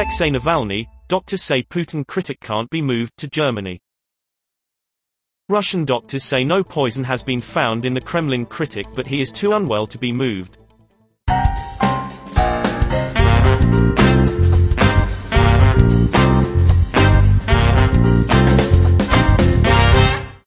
Alexei Navalny, doctors say Putin critic can't be moved to Germany. Russian doctors say no poison has been found in the Kremlin critic but he is too unwell to be moved.